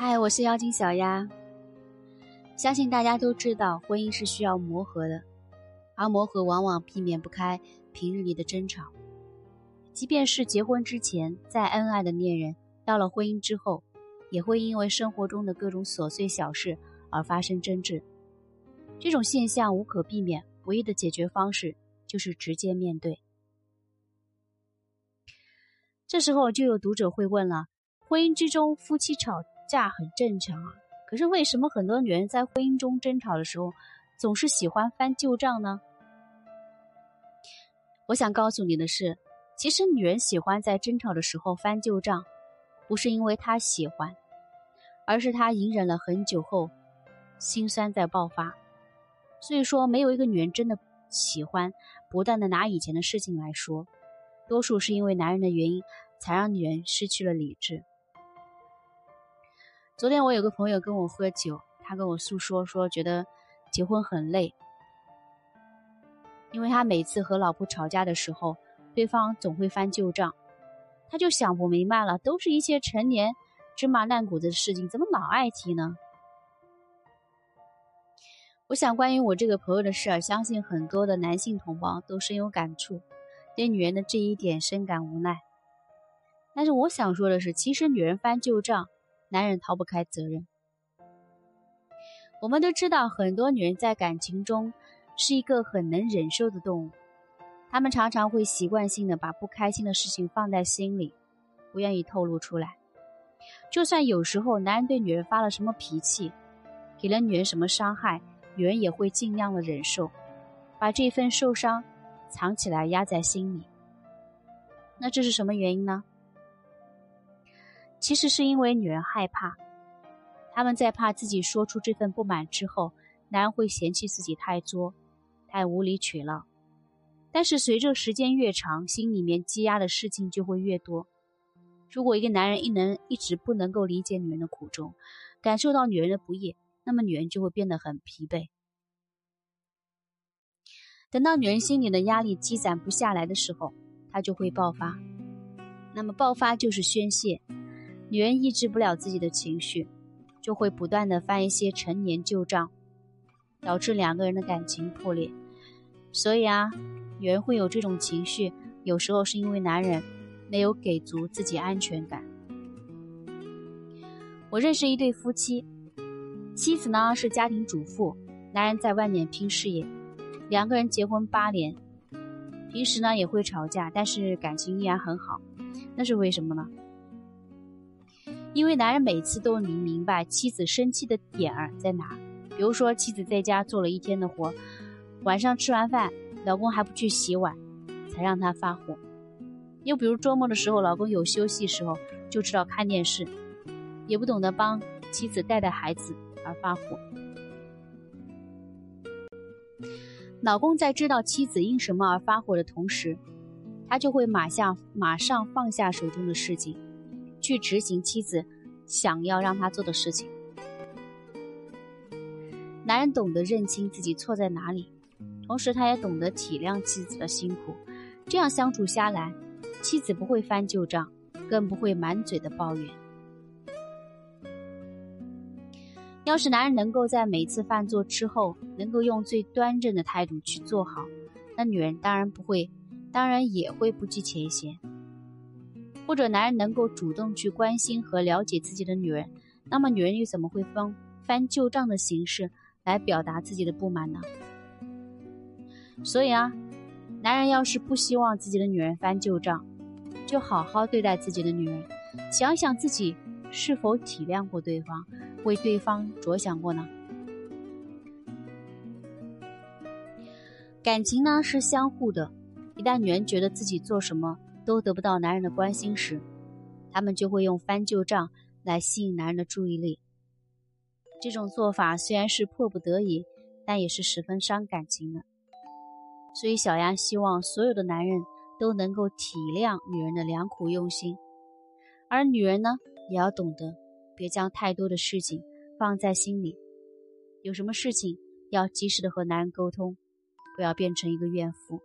嗨，我是妖精小丫。相信大家都知道，婚姻是需要磨合的，而磨合往往避免不开平日里的争吵。即便是结婚之前再恩爱的恋人，到了婚姻之后，也会因为生活中的各种琐碎小事而发生争执。这种现象无可避免，唯一的解决方式就是直接面对。这时候就有读者会问了：婚姻之中夫妻吵架很正常啊，可是为什么很多女人在婚姻中争吵的时候，总是喜欢翻旧账呢？我想告诉你的是。其实，女人喜欢在争吵的时候翻旧账，不是因为她喜欢，而是她隐忍了很久后，心酸在爆发。所以说，没有一个女人真的喜欢不断的拿以前的事情来说，多数是因为男人的原因，才让女人失去了理智。昨天我有个朋友跟我喝酒，他跟我诉说说，觉得结婚很累，因为他每次和老婆吵架的时候。对方总会翻旧账，他就想不明白了，都是一些陈年芝麻烂谷子的事情，怎么老爱提呢？我想，关于我这个朋友的事儿，相信很多的男性同胞都深有感触，对女人的这一点深感无奈。但是我想说的是，其实女人翻旧账，男人逃不开责任。我们都知道，很多女人在感情中是一个很能忍受的动物。她们常常会习惯性的把不开心的事情放在心里，不愿意透露出来。就算有时候男人对女人发了什么脾气，给了女人什么伤害，女人也会尽量的忍受，把这份受伤藏起来压在心里。那这是什么原因呢？其实是因为女人害怕，他们在怕自己说出这份不满之后，男人会嫌弃自己太作，太无理取闹。但是随着时间越长，心里面积压的事情就会越多。如果一个男人一能一直不能够理解女人的苦衷，感受到女人的不易，那么女人就会变得很疲惫。等到女人心里的压力积攒不下来的时候，她就会爆发。那么爆发就是宣泄，女人抑制不了自己的情绪，就会不断的翻一些陈年旧账，导致两个人的感情破裂。所以啊。女人会有这种情绪，有时候是因为男人没有给足自己安全感。我认识一对夫妻，妻子呢是家庭主妇，男人在外面拼事业，两个人结婚八年，平时呢也会吵架，但是感情依然很好。那是为什么呢？因为男人每次都能明白妻子生气的点儿在哪。比如说，妻子在家做了一天的活，晚上吃完饭。老公还不去洗碗，才让他发火。又比如周末的时候，老公有休息时候就知道看电视，也不懂得帮妻子带带孩子而发火。老公在知道妻子因什么而发火的同时，他就会马下马上放下手中的事情，去执行妻子想要让他做的事情。男人懂得认清自己错在哪里。同时，他也懂得体谅妻子的辛苦，这样相处下来，妻子不会翻旧账，更不会满嘴的抱怨。要是男人能够在每次犯错之后，能够用最端正的态度去做好，那女人当然不会，当然也会不计前嫌。或者，男人能够主动去关心和了解自己的女人，那么女人又怎么会翻翻旧账的形式来表达自己的不满呢？所以啊，男人要是不希望自己的女人翻旧账，就好好对待自己的女人，想想自己是否体谅过对方，为对方着想过呢？感情呢是相互的，一旦女人觉得自己做什么都得不到男人的关心时，他们就会用翻旧账来吸引男人的注意力。这种做法虽然是迫不得已，但也是十分伤感情的。所以，小丫希望所有的男人都能够体谅女人的良苦用心，而女人呢，也要懂得别将太多的事情放在心里，有什么事情要及时的和男人沟通，不要变成一个怨妇。